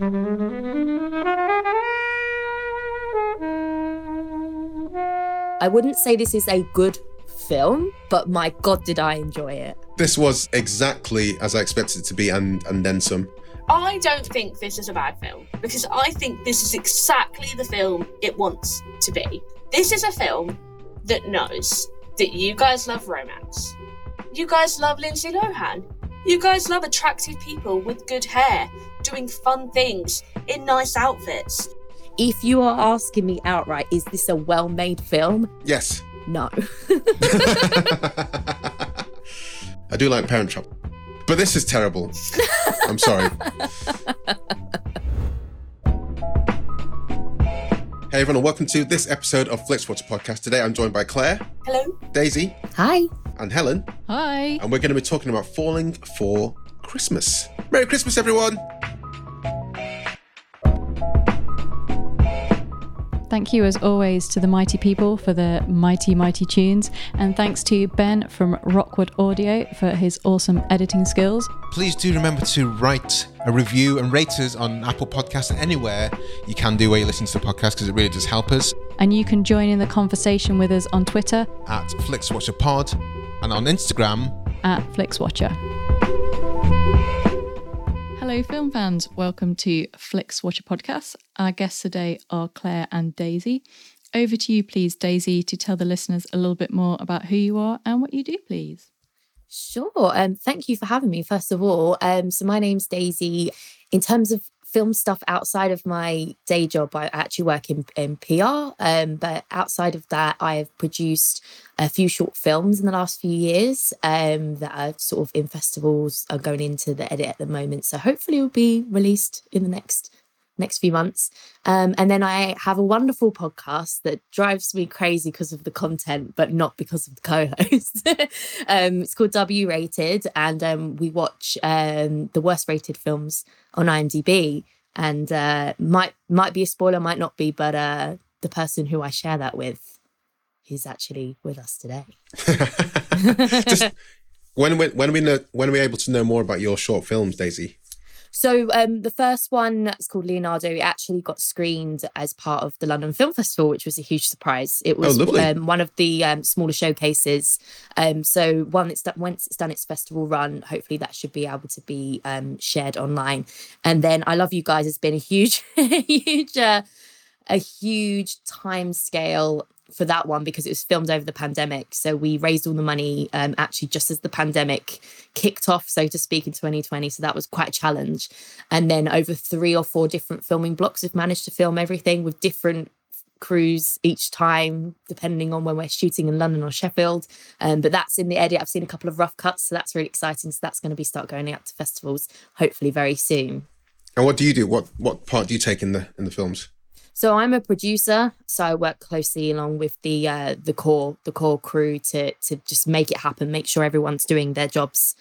I wouldn't say this is a good film, but my god, did I enjoy it. This was exactly as I expected it to be, and and then some. I don't think this is a bad film because I think this is exactly the film it wants to be. This is a film that knows that you guys love romance. You guys love Lindsay Lohan. You guys love attractive people with good hair, doing fun things in nice outfits. If you are asking me outright, is this a well made film? Yes. No. I do like Parent Trap, but this is terrible. I'm sorry. Hey everyone, and welcome to this episode of Flixwatcher Podcast. Today I'm joined by Claire, Hello? Daisy, Hi. And Helen, Hi. and we're going to be talking about Falling for Christmas. Merry Christmas, everyone! Thank you, as always, to the mighty people for the mighty, mighty tunes. And thanks to Ben from Rockwood Audio for his awesome editing skills. Please do remember to write a review and rate us on Apple Podcasts and anywhere you can do where you listen to the podcast because it really does help us. And you can join in the conversation with us on Twitter At FlixWatcherPod and on Instagram. at FlixWatcher. Hello, film fans. Welcome to Flix Watcher Podcast. Our guests today are Claire and Daisy. Over to you, please, Daisy, to tell the listeners a little bit more about who you are and what you do, please. Sure. Um, thank you for having me, first of all. Um, so, my name's Daisy. In terms of film stuff outside of my day job, I actually work in, in PR. Um, but outside of that, I have produced a few short films in the last few years um, that are sort of in festivals, are going into the edit at the moment. So, hopefully, will be released in the next next few months. Um, and then I have a wonderful podcast that drives me crazy because of the content, but not because of the co-host. um, it's called W Rated, and um, we watch um, the worst rated films on IMDb. And uh, might might be a spoiler, might not be, but uh, the person who I share that with is actually with us today. Just when when when we know, when are we able to know more about your short films, Daisy? So um, the first one is called Leonardo. It actually got screened as part of the London Film Festival, which was a huge surprise. It was lovely. um, one of the um, smaller showcases. Um, so one it's done, once it's done its festival run, hopefully that should be able to be um, shared online. And then I love you guys has been a huge, huge, uh, a huge time scale for that one because it was filmed over the pandemic. So we raised all the money um, actually just as the pandemic kicked off, so to speak, in 2020. So that was quite a challenge. And then over three or four different filming blocks, we've managed to film everything with different crews each time, depending on when we're shooting in London or Sheffield. Um, but that's in the edit. I've seen a couple of rough cuts, so that's really exciting. So that's going to be start going out to festivals hopefully very soon. And what do you do? What what part do you take in the in the films? So I'm a producer, so I work closely along with the uh, the core the core crew to to just make it happen, make sure everyone's doing their jobs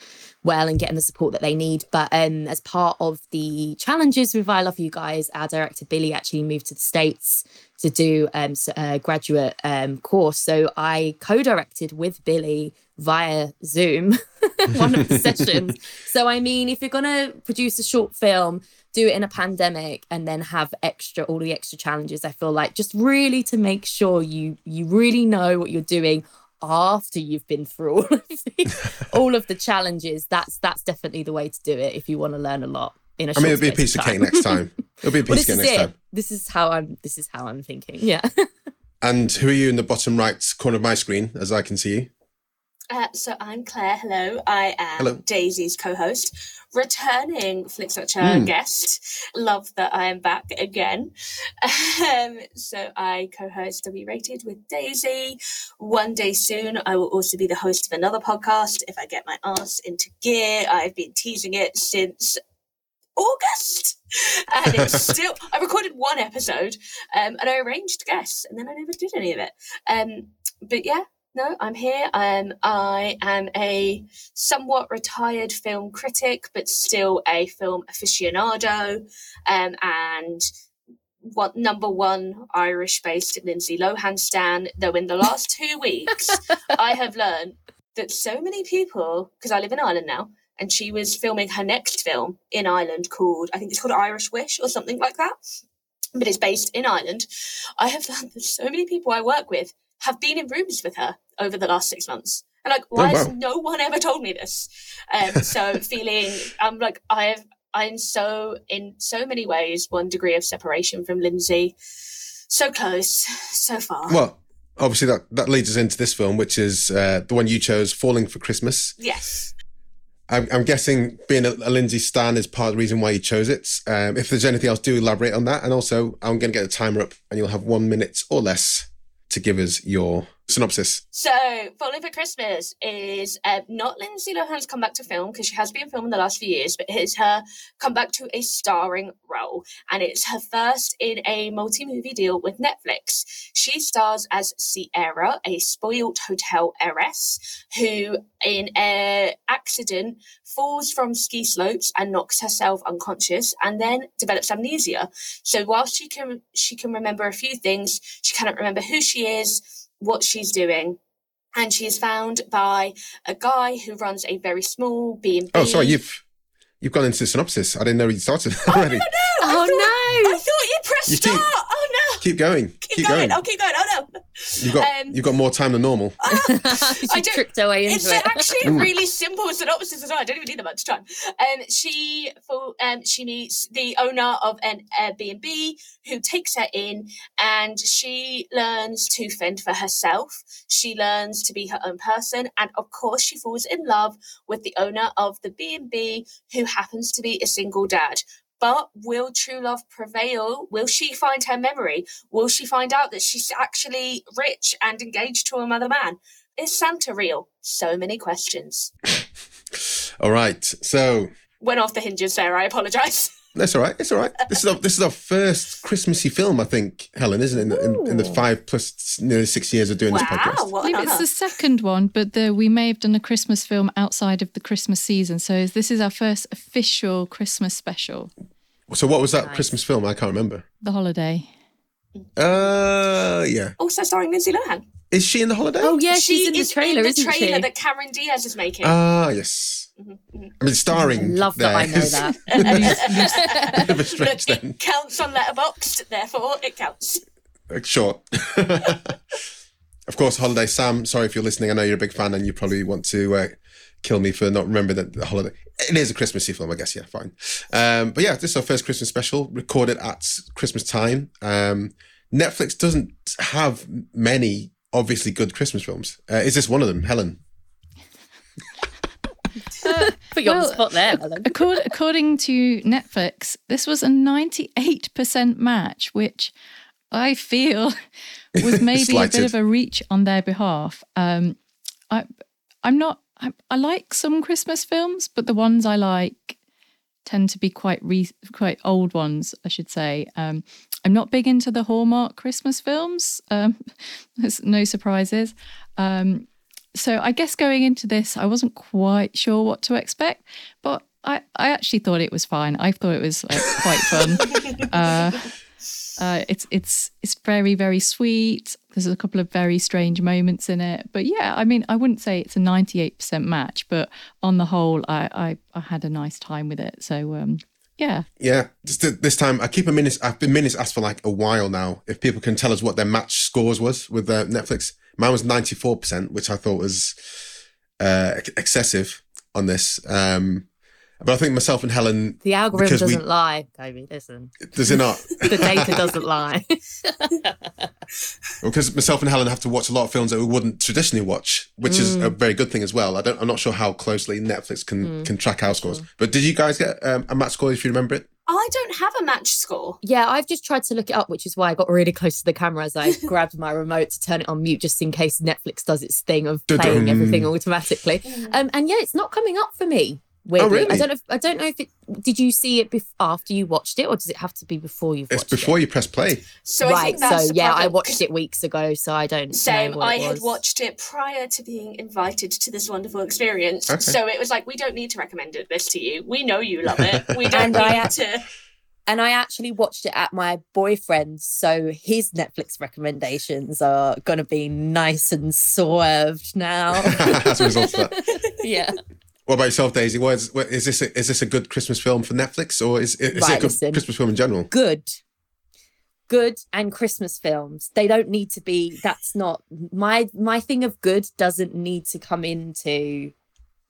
well and getting the support that they need. But um, as part of the challenges with I Love You Guys, our director Billy actually moved to the states to do um, a graduate um, course. So I co-directed with Billy via Zoom one of the sessions. So I mean, if you're gonna produce a short film do it in a pandemic and then have extra all the extra challenges i feel like just really to make sure you you really know what you're doing after you've been through all of the, all of the challenges that's that's definitely the way to do it if you want to learn a lot in a I mean, it'll be a piece of cake next time. It'll be a piece this of cake next it. time. This is how I'm. This is how I'm thinking. Yeah. And who are you in the bottom right corner of my screen, as I can see you? Uh, so I'm Claire. Hello, I am Hello. Daisy's co-host, returning Flixwatcher Mm. guest. Love that I am back again. Um, so I co-host W Rated with Daisy. One day soon, I will also be the host of another podcast. If I get my ass into gear, I've been teasing it since August, and it's still. I recorded one episode, um, and I arranged guests, and then I never did any of it. Um, but yeah, no, I'm here. Um, I am a somewhat retired film critic, but still a film aficionado, um, and what number one Irish-based Lindsay Lohan stan. Though in the last two weeks, I have learned that so many people, because I live in Ireland now, and she was filming her next film in Ireland called, I think it's called Irish Wish or something like that. But it's based in Ireland. I have learned that so many people I work with have been in rooms with her over the last six months. And like, why has wow. no one ever told me this? Um, so feeling, I'm like, I've, I'm so in so many ways one degree of separation from Lindsay. So close, so far. Well, obviously that that leads us into this film, which is uh, the one you chose, "Falling for Christmas." yes. I'm, I'm guessing being a, a Lindsay Stan is part of the reason why you chose it. Um, if there's anything else, do elaborate on that. And also, I'm going to get the timer up, and you'll have one minute or less to give us your synopsis. So, Falling for Christmas is uh, not Lindsay Lohan's comeback to film because she has been filming the last few years, but it's her comeback to a starring role. And it's her first in a multi movie deal with Netflix. She stars as Sierra, a spoiled hotel heiress who, in an accident, falls from ski slopes and knocks herself unconscious and then develops amnesia. So, whilst she can, she can remember a few things, she cannot remember who she is what she's doing. And she is found by a guy who runs a very small B and B. Oh, sorry, you've you've gone into the synopsis. I didn't know you started oh, already. Oh Oh, no! no. I thought you pressed You start. Oh no! Keep going. Keep, going. I'll keep going. Oh no! You've got Um, you've got more time than normal. she I don't- tricked her way into It's it. actually a really simple synopsis as well. I don't even need that much time. Um, she for um, she meets the owner of an Airbnb who takes her in, and she learns to fend for herself. She learns to be her own person, and of course, she falls in love with the owner of the B and B, who happens to be a single dad. But will true love prevail? Will she find her memory? Will she find out that she's actually rich and engaged to another man? Is Santa real? So many questions. All right. So Went off the hinges there. I apologise. that's all right. It's all right. This is our, this is our first Christmassy film, I think, Helen, isn't it? In, the- in, in the five plus nearly six years of doing this podcast. what I an believe it's the second one, but the, we may have done a Christmas film outside of the Christmas season. So this is our first official Christmas special, So what was that Nice. Christmas film? I can't remember. The Holiday. Uh, yeah. Also starring Lindsay Lohan. Is she in the holiday? Oh yeah, she she's in the is trailer, in the isn't trailer she? that Cameron Diaz is making. Ah, yes. Mhm, mhm. I mean, starring. Love that I know that. a bit of a Look, then. it counts on Letterboxd, therefore it counts. Uh, Sure. of course, Holiday Sam. Sorry if you're listening. I know you're a big fan, and you probably want to uh, kill me for not remembering that the holiday. It is a Christmassy film, I guess. Yeah, fine. Um, but yeah, this is our first Christmas special, recorded at Christmas time. Um, Netflix doesn't have many obviously good Christmas films. Uh, is this one of them, Helen? Put you on the spot there, Helen. Accord- according to Netflix, this was a 98% match, which I feel was maybe a bit of a reach on their behalf. Um, I, I'm not. I, I like some Christmas films, but the ones I like tend to be quite re- quite old ones, I should say. Um, I'm not big into the Hallmark Christmas films. Um, there's no surprises. Um, so I guess going into this, I wasn't quite sure what to expect, but I, I actually thought it was fine. I thought it was like, quite fun. uh, uh, it's it's it's very very sweet. There's a couple of very strange moments in it, but yeah, I mean, I wouldn't say it's a 98% match, but on the whole, I I, I had a nice time with it. So um, yeah, Yeah, just th- this time I keep a minutes. I've been minutes asked for like a while now. If people can tell us what their match scores was with uh, Netflix, mine was ninety four percent, which I thought was uh, excessive on this. Um, But I think myself and Helen, The algorithm doesn't lie, Toby. Listen, does it not? the data doesn't lie. because myself and Helen have to watch a lot of films that we wouldn't traditionally watch, which is a very good thing as well. I don't, I'm not sure how closely Netflix can can track our scores. But did you guys get um, a match score if you remember it? I don't have a match score. Yeah, I've just tried to look it up, which is why I got really close to the camera as I grabbed my remote to turn it on mute, just in case Netflix does its thing of Dun-dun. playing everything automatically. Um, and yeah, it's not coming up for me. Oh, Weirdly. really? I don't know. If, I don't know if it. Did you see it bef- after you watched it, or does it have to be before you've It's before it? you press play. So right. So the yeah, I watched it weeks ago, so I don't. Same. Know what I it had watched it prior to being invited to this wonderful experience. Okay. So it was like, we don't need to recommend it, this to you. We know you love it. We don't And need I- to. And I actually watched it at my boyfriend's, so his Netflix recommendations are going to be nice and swerved now. As a result of that. yeah. What about yourself, Daisy? What is, what, is this? A, is this a good Christmas film for Netflix, or is, is Right, it a good listen. Christmas film in general? Good. Good and Christmas films. They don't need to be that's not my my thing of good doesn't need to come into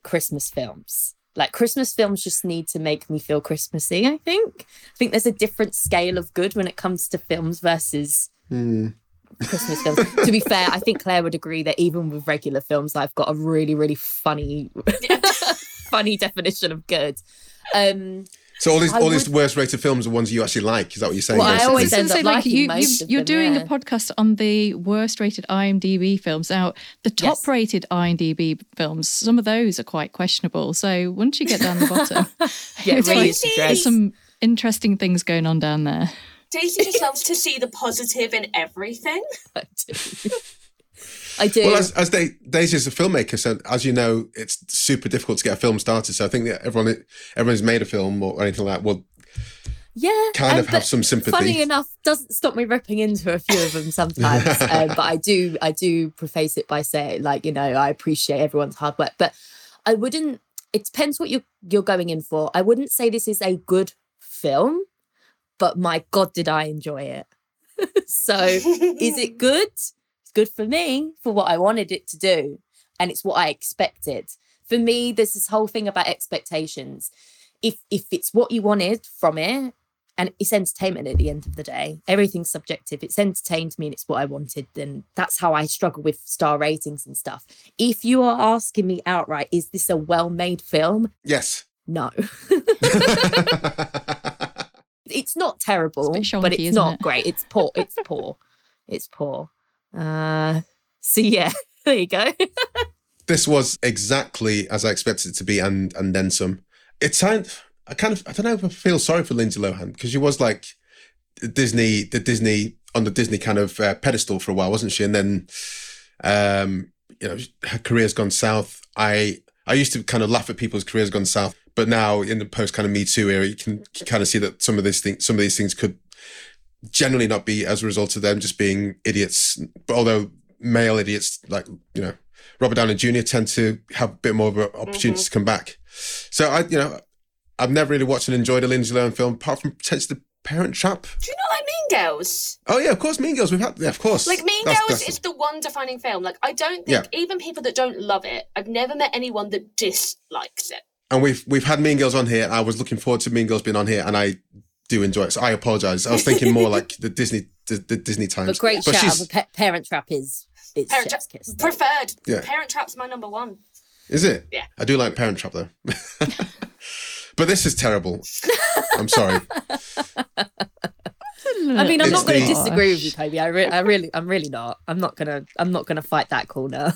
Christmas films. Like Christmas films just need to make me feel Christmassy, I think. I think there's a different scale of good when it comes to films versus Hmm. Christmas films. to be fair, I think Claire would agree that even with regular films, I've got a really, really funny, funny definition of good. Um, So all these I all these worst rated films are ones you actually like. Is that what you're saying? Well, I basically? always I was end up say, like liking you, most you of you're them, doing yeah. a podcast on the worst rated IMDb films. Now, the top rated IMDb films, some of those are quite questionable. So once you get down the bottom, Yeah, it's really like- is the Daisy! dread. there's some interesting things going on down there. Daisy just loves to see the positive in everything. I do. I do. Well, as, as they, Daisy is a filmmaker, so as you know, it's super difficult to get a film started. So I think that everyone, everyone who's made a film or anything like that will yeah, kind um, of have some sympathy. Funny enough, doesn't stop me ripping into a few of them sometimes. um, but I do, I do preface it by saying, like, you know, I appreciate everyone's hard work, but I wouldn't. It depends what you're you're going in for. I wouldn't say this is a good film, but my god, did I enjoy it? so, is it good? It's good for me for what I wanted it to do, and it's what I expected. For me, there's this whole thing about expectations. If if it's what you wanted from it, and it's entertainment at the end of the day. Everything's subjective. It's entertained me and it's what I wanted. Then that's how I struggle with star ratings and stuff. If you are asking me outright, is this a well-made film? Yes. No. it's not terrible, It's a bit but it's isn't it? great. It's poor. It's poor. It's poor. Uh so yeah, there you go. this was exactly as I expected it to be, and and then some. It sound I kind of I don't know if I feel sorry for Lindsay Lohan because she was like Disney, the Disney on the Disney kind of uh, pedestal for a while, wasn't she? And then, um, you know, her career's gone south. I I used to kind of laugh at people's careers gone south, but now in the post kind of Me Too era, you can, kind of see that some of these things, some of these things could generally not be as a result of them just being idiots. But although male idiots like you know Robert Downey Jr. tend to have a bit more of an opportunity to mm-hmm. come back. So I, you know, I've never really watched and enjoyed a Lindsay Lohan film apart from potentially The Parent Trap. Do you know like Mean Girls? Oh yeah, of course, Mean Girls. We've had, yeah, of course. Like Mean That's- Girls that's- is the one defining film. Like I don't think Yeah. even people that don't love it, I've never met anyone that dislikes it. And we've we've had Mean Girls on here. I was looking forward to Mean Girls being on here, and I do enjoy it. So I apologize. I was thinking more like the Disney the, the Disney times. But great But shout she's- out for pa- Parent Trap is is Parent chef's Trap kiss. preferred. Yeah. Parent Trap's my number one. Is it? Yeah. I do like Parent Trap though. but this is terrible. I'm sorry. I mean, I'm It's not going to the- disagree with you, Toby. I, re- I really, I'm really not. I'm not gonna, I'm not gonna fight that corner.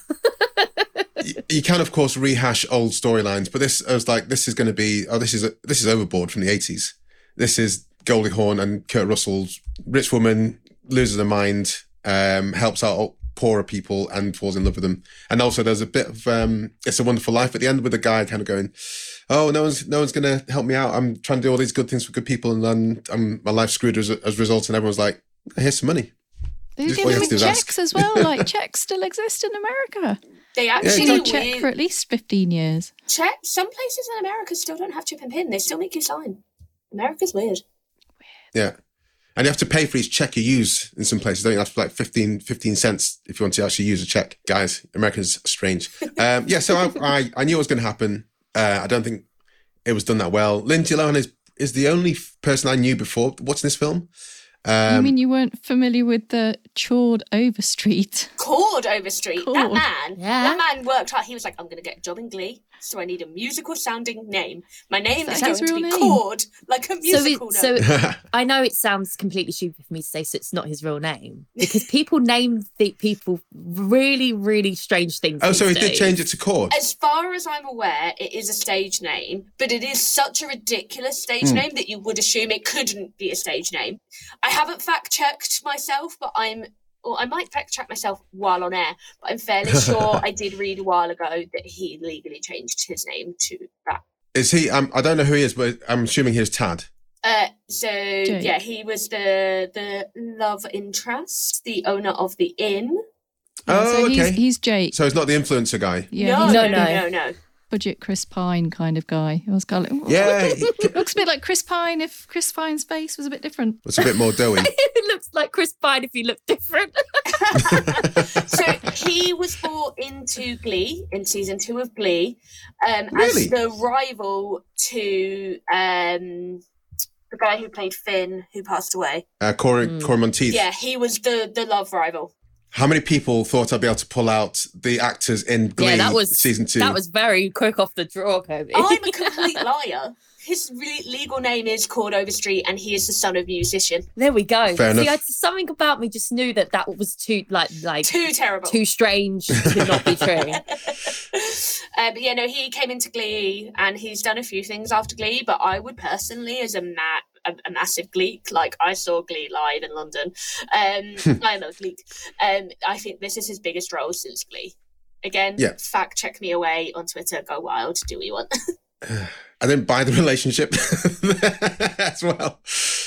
You can of course rehash old storylines, but this I was like, this is going to be oh, this is a, this is Overboard from the 80s. This is Goldie Hawn and Kurt Russell's rich woman loses her mind, um, helps out poorer people and falls in love with them. And also there's a bit of um, It's a Wonderful Life at the end with the guy kind of going, oh no one's no one's going to help me out. I'm trying to do all these good things for good people, and then I'm, my life's screwed as a, as a result. And everyone's like, here's some money. They Just give all you them have to ask. checks as well. Like checks still exist in America. They actually got check weird- for at least fifteen years. check. Some places in America still don't have chip and pin. They still make you sign. America's weird. weird. Yeah. And you have to pay for each check you use in some places, don't you? You have to like 15, 15 cents if you want to actually use a check. Guys, Americans are strange. um, yeah, so I, I, I knew it was going to happen. Uh, I don't think it was done that well. Lindsay Lohan is is the only person I knew before watching this film. I Um, mean, you weren't familiar with the Chord Overstreet. Chord Overstreet. That man, Yeah. that man worked hard. He was like, I'm going to get a job in Glee, so I need a musical sounding name. My name Is is going to be real name? Chord, like a So, musical it, so. I know it sounds completely stupid for me to say so it's not his real name because people name the people really, really strange things. oh, so he did change it to Chord. As far as I'm aware, it is a stage name, but it is such a ridiculous stage Hmm. name that you would assume it couldn't be a stage name. I haven't fact checked myself, but I'm, or I might fact check myself while on air, but I'm fairly sure I did read a while ago that he legally changed his name to that. Is he? Um, I don't know who he is, but I'm assuming he's Tad. Uh, so yeah, he was the the love interest, the owner of the inn. Oh, so okay. he's, he's Jake. So he's not the influencer guy. yeah, no, no, no, no. no, no. Budget Chris Pine kind of guy. I was kind of like, Yeah, he- looks a bit like Chris Pine if Chris Pine's face was a bit different. it's a bit more doughy. it looks like Chris Pine if he looked different. so he was brought into Glee in season two of Glee um, Really? as the rival to um, the guy who played Finn, who passed away. Uh, Cory, Mm. Cory Monteith. Yeah, he was the the love rival. How many people thought I'd be able to pull out the actors in Glee yeah, that was season two? That was very quick off the draw, Toby. I'm a complete liar. His re- legal name is Chord Overstreet, and he is the son of a musician. there we go. Fair See, enough. I, something about me just knew that that was too like like Too terrible. too strange to not be true. uh, but yeah, no, he came into Glee and he's done a few things after Glee. But I would personally, as a ma- a, a massive Gleek, like I saw Glee live in London. Um, I am a Gleek. Um, I think this is his biggest role since Glee. Again, Yeah. fact check me away on Twitter. Go wild, do we want? I didn't buy the relationship as well.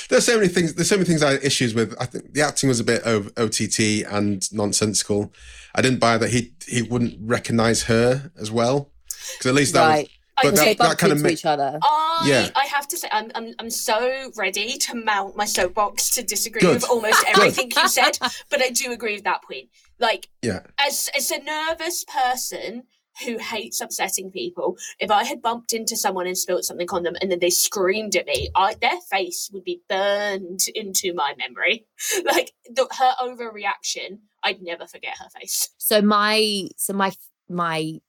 There's so many things. There's so many things I had issues with. I think the acting was a bit of OTT and nonsensical. I didn't buy that he he wouldn't recognize her as well because at least that right. was. But Because that, that kind of into made, each other. I Yeah. I have to say I'm, I'm I'm so ready to mount my soapbox to disagree Good. with almost everything you said, but I do agree with that point. Like yeah. as as a nervous person who hates upsetting people, if I had bumped into someone and spilled something on them and then they screamed at me, I, their face would be burned into my memory. Like the, her overreaction, I'd never forget her face. So my so my my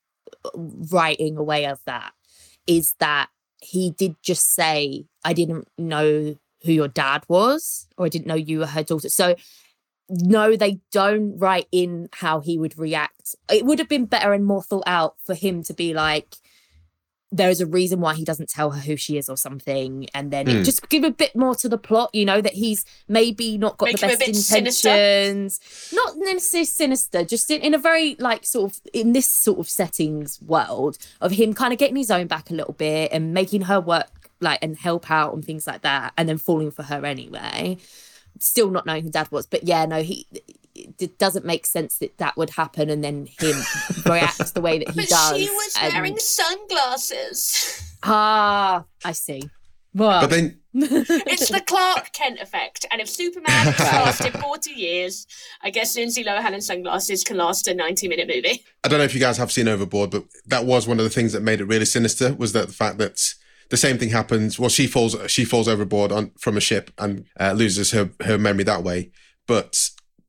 writing away of that is that he did just say, I didn't know who your dad was, or I didn't know you were her daughter. So no, they don't write in how he would react. It would have been better and more thought out for him to be like, there's a reason why he doesn't tell her who she is or something. And then it hmm. just give a bit more to the plot, you know, that he's maybe not got Make the best bit sinister. intentions. Not necessarily sinister, just in, in a very like sort of in this sort of settings world of him kind of getting his own back a little bit and making her work like and help out and things like that, and then falling for her anyway. Still not knowing who dad was, but yeah, no, he it doesn't make sense that that would happen and then him reacts the way that he But does. she was and- wearing sunglasses. ah, I see. Well, But then It's the Clark Kent effect. And if Superman has lasted 40 years, I guess Lindsay Lohan and sunglasses can last a 90 minute movie. I don't know if you guys have seen Overboard, but that was one of the things that made it really sinister. Was that the fact that the same thing happens? Well, she falls she falls overboard on from a ship and uh, loses her her memory that way. But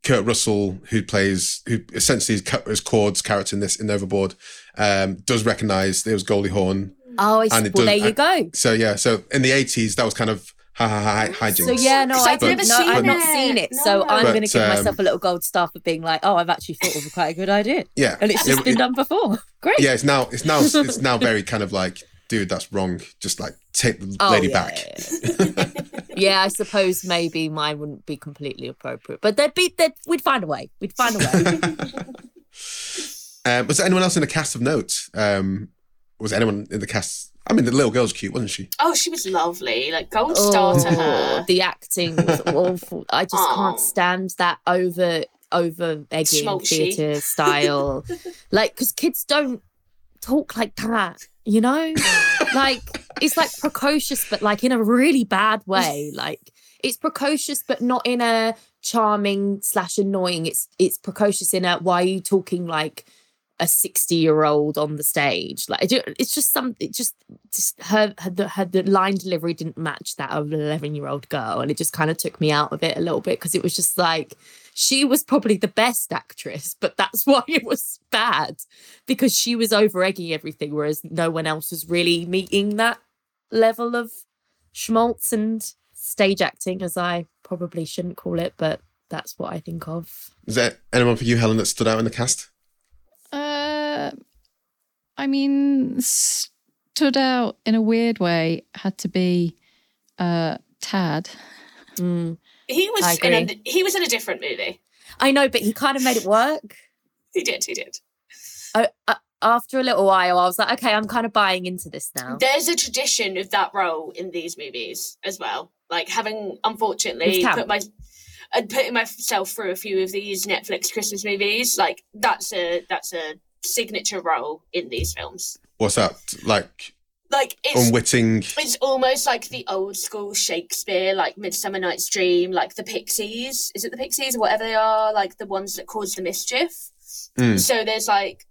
Kurt Russell, who plays who essentially is, Cu- is Chord's character in this in Overboard, um, does recognise there was Goldie Hawn. oh, I see. and it well, there does- you go. So yeah, so in the eighties that was kind of ha ha ha hijinks. So yeah, no, I I've didn't. never No, seen I've not it. seen it. No. So I'm going to give um, myself a little gold star for being like, oh, I've actually thought of quite a good idea, yeah, and it's just It- been it- done before. Great. Yeah, it's now it's now it's now very kind of like, dude, that's wrong. Just like take the Oh, lady yeah, back. Yeah, yeah. Yeah, I suppose maybe mine wouldn't be completely appropriate, but there'd be that we'd find a way. We'd find a way. Um, was there anyone else in the cast of note? Um, was anyone in the cast? I mean, the little girl's cute, wasn't she? Oh, she was lovely. Like, gold star to her. Oh, the acting was awful. I just Oh. can't stand that over over egging theatre style. like, because kids don't talk like that, you know? like, it's like precocious, but like in a really bad way. Like, it's precocious, but not in a charming slash annoying. It's it's precocious in a why are you talking like a 60 year old on the stage. Like it's just some, it just, just her, her, the- her, the line delivery didn't match that of an 11 year old girl. And it just kind of took me out of it a little bit because it was just like, she was probably the best actress, but that's why it was bad because she was over egging everything, whereas no one else was really meeting that level of schmaltz and stage acting, as I probably shouldn't call it, but that's what I think of. Is there anyone for you, Helen, that stood out in the cast? Uh, I mean, stood out in a weird way had to be uh, Tad. Mm. He was in a he was in a different movie. I know, but he kind of made it work. He did. He did. I, I, after a little while, I was like, okay, I'm kind of buying into this now. There's a tradition of that role in these movies as well. Like having unfortunately put my and putting myself through a few of these Netflix Christmas movies, like that's a that's a signature role in these films. What's that? Like Like it's unwitting. it's almost like the old school Shakespeare, like Midsummer Night's Dream, like the Pixies. Is it the Pixies or whatever they are? Like the ones that cause the mischief. Mm. So there's like,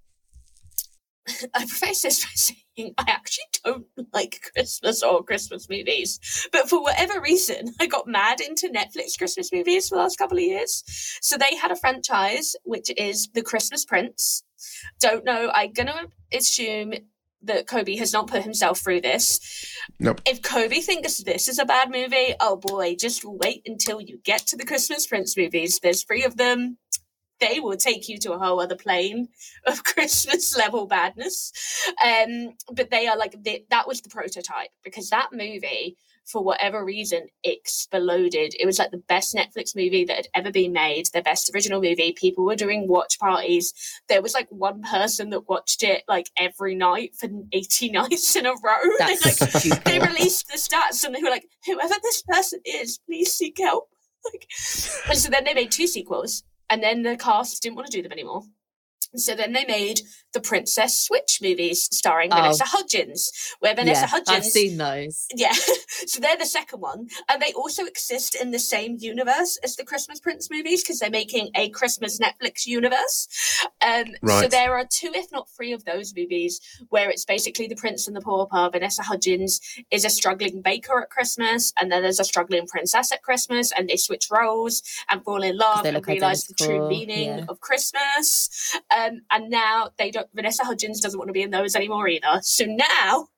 I preface this by saying I actually don't like Christmas or Christmas movies, but for whatever reason, I got mad into Netflix Christmas movies for the last couple of years. So they had a franchise which is The Christmas Prince. Don't know. I'm gonna assume that Toby has not put himself through this. Nope. If Toby thinks this is a bad movie, oh boy, just wait until you get to the Christmas Prince movies. There's three of them. They will take you to a whole other plane of Christmas level badness. Um, but they are like the, that was the prototype because that movie, for whatever reason, exploded. It was like the best Netflix movie that had ever been made, the best original movie. People were doing watch parties. There was like one person that watched it like every night for 80 nights in a row. That's they, like, they released the stats and they were like, whoever this person is, please seek help. Like, and so then they made two sequels, and then the cast didn't want to do them anymore. So then they made the Princess Switch movies starring Oh. Vanessa Hudgens, where Vanessa yeah, Hudgens I've seen those. yeah, so they're the second one, and they also exist in the same universe as the Christmas Prince movies because they're making a Christmas Netflix universe. Um, So there are two, if not three, of those movies where it's basically the Prince and the Pauper. Vanessa Hudgens is a struggling baker at Christmas, and then there's a struggling princess at Christmas, and they switch roles and fall in love and look realize the true meaning yeah. of Christmas. Um, Um, and now they don't. Vanessa Hudgens doesn't want to be in those anymore either. So now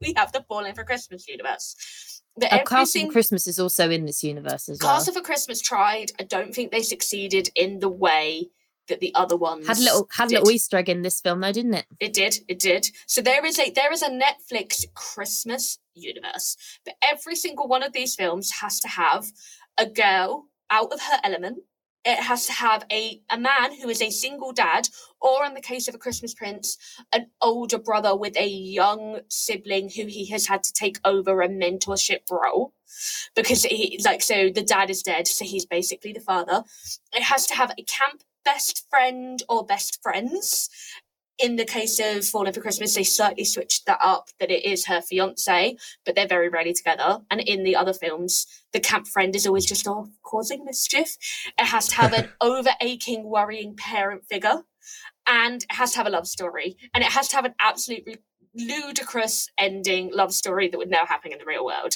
we have the Falling for Christmas universe. The A Castle for Christmas is also in this universe as well. Castle for Christmas tried. I don't think they succeeded in the way that the other ones had a little had a did. little Easter egg in this film though, didn't it? It did. It did. So there is a there is a Netflix Christmas universe, but every single one of these films has to have a girl out of her element. It has to have a a man who is a single dad, or in the case of a Christmas Prince, an older brother with a young sibling who he has had to take over a mentorship role because he like so the dad is dead, so he's basically the father. It has to have a camp best friend or best friends in the case of Falling for Christmas, they slightly switched that up that it is her fiance, but they're very rarely together. And in the other films, the camp friend is always just off causing mischief. It has to have an over aching, worrying parent figure, and it has to have a love story, and it has to have an absolutely ludicrous ending love story that would never happen in the real world.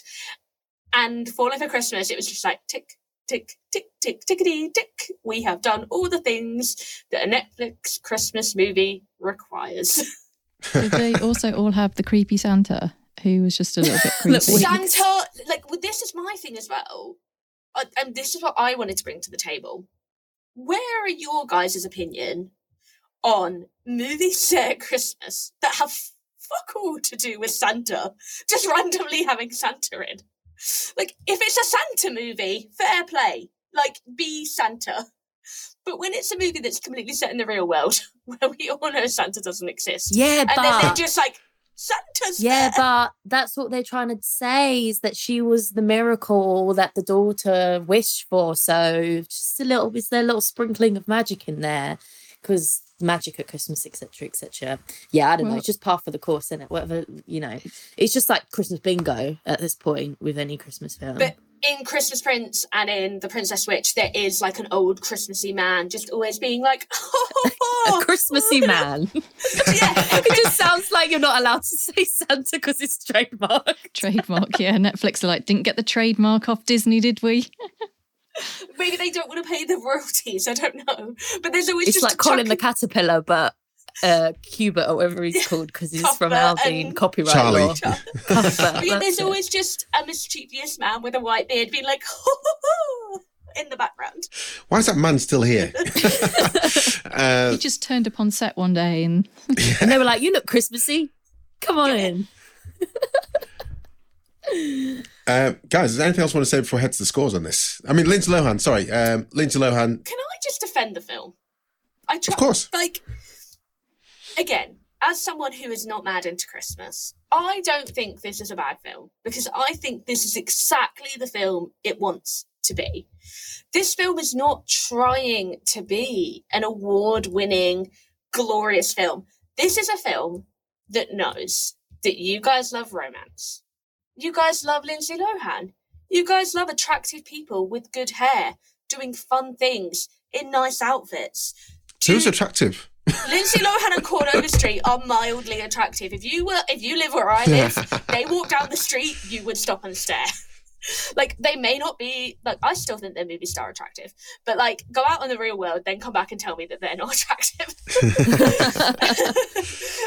And Falling for Christmas, it was just like tick, tick, tick, tick, tickety, tick. We have done all the things that a Netflix Christmas movie requires. Did they also all have the creepy Santa who was just a little bit creepy? we- Santa, like, well, this is my thing as well. Uh, and this is what I wanted to bring to the table. Where are your guys' opinion on movies set at Christmas that have fuck all to do with Santa? Just randomly having Santa in. Like, if it's a Santa movie, fair play. Like, be Santa. But when it's a movie that's completely set in the real world, where we all know Santa doesn't exist, Yeah, and then they're but just like, Santa's yeah, there. but that's what they're trying to say is that she was the miracle that the daughter wished for. So just a little, is there a little sprinkling of magic in there? Because magic at Christmas, etc., etc. Yeah, I don't know. It's just par for the course, is it? Whatever you know, it's just like Christmas bingo at this point with any Christmas film. But in Christmas Prince and in The Princess Switch, there is like an old Christmassy man just always being like, oh, a Christmassy man. yeah. it just sounds like you're not allowed to say Santa because it's trademark. Trademark, yeah. Netflix are like, didn't get the trademark off Disney, did we? Maybe they don't want to pay the royalties. I don't know. But there's always It's just like a Colin the Caterpillar, but uh Cubert or whatever he's called because he's from Cuthbert Alvin and- copyright Charlie. law. of- Cuthbert, But yeah, there's it. always just a mischievous man with a white beard being like, in the background. Why is that man still here? uh, He just turned up on set one day and and they were like, "You look Christmassy. Come on in." Uh, guys, is there anything else you want to say before I head to the scores on this? I mean, Lindsay Lohan, sorry. Um, Lindsay Lohan, Can I just defend the film? I try, Of course. Like, again, as someone who is not mad into Christmas, I don't think this is a bad film because I think this is exactly the film it wants to be. This film is not trying to be an award winning, glorious film. This is a film that knows that you guys love romance. You guys love Lindsay Lohan. You guys love attractive people with good hair doing fun things in nice outfits. who's attractive? Lindsay Lohan and Chord Overstreet are mildly attractive. If you were, if you live where I live, they walk down the street, you would stop and stare. Like they may not be like I still think they're movie star attractive, but like go out in the real world, then come back and tell me that they're not attractive.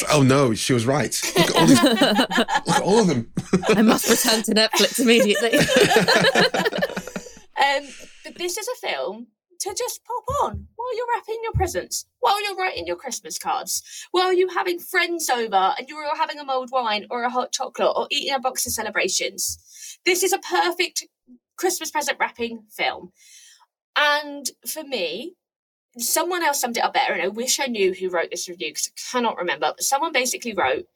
But Oh no, she was right. Look at all, these, look at all of them. I must return to Netflix immediately. Um, but this is a film to just pop on while you're wrapping your presents, while you're writing your Christmas cards, while you're having friends over and you're all having a mulled wine or a hot chocolate or eating a box of celebrations. This is a perfect Christmas present wrapping film. And for me, someone else summed it up better, and I wish I knew who wrote this review because I cannot remember. But someone basically wrote,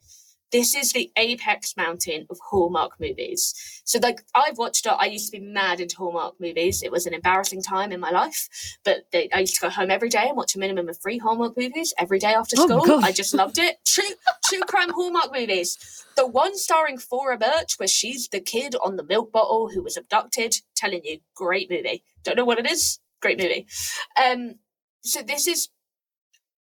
"This is the apex mountain of Hallmark movies." So, like, I've watched it. I used to be mad into Hallmark movies. It was an embarrassing time in my life, but they, I used to go home every day and watch a minimum of three Hallmark movies every day after Oh school. God. I just loved it. True, true crime Hallmark movies. The one starring Thora Birch, where she's the kid on the milk bottle who was abducted. Telling you, great movie. Don't know what it is. Great movie. Um, so this is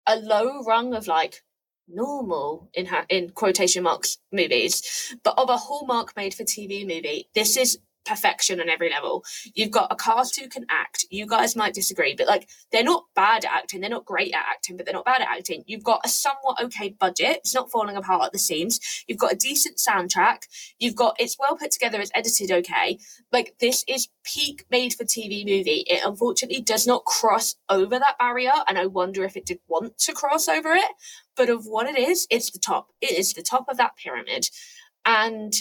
a low rung of like normal in ha- in quotation marks movies, but of a Hallmark made for TV movie. This is perfection on every level. You've got a cast who can act. You guys might disagree, but like they're not bad at acting. They're not great at acting, but they're not bad at acting. You've got a somewhat okay budget. It's not falling apart at the seams. You've got a decent soundtrack. You've got it's well put together. It's edited okay. Like this is peak made for TV movie. It unfortunately does not cross over that barrier, and I wonder if it did want to cross over it. But of what it is, it's the top. It is the top of that pyramid, and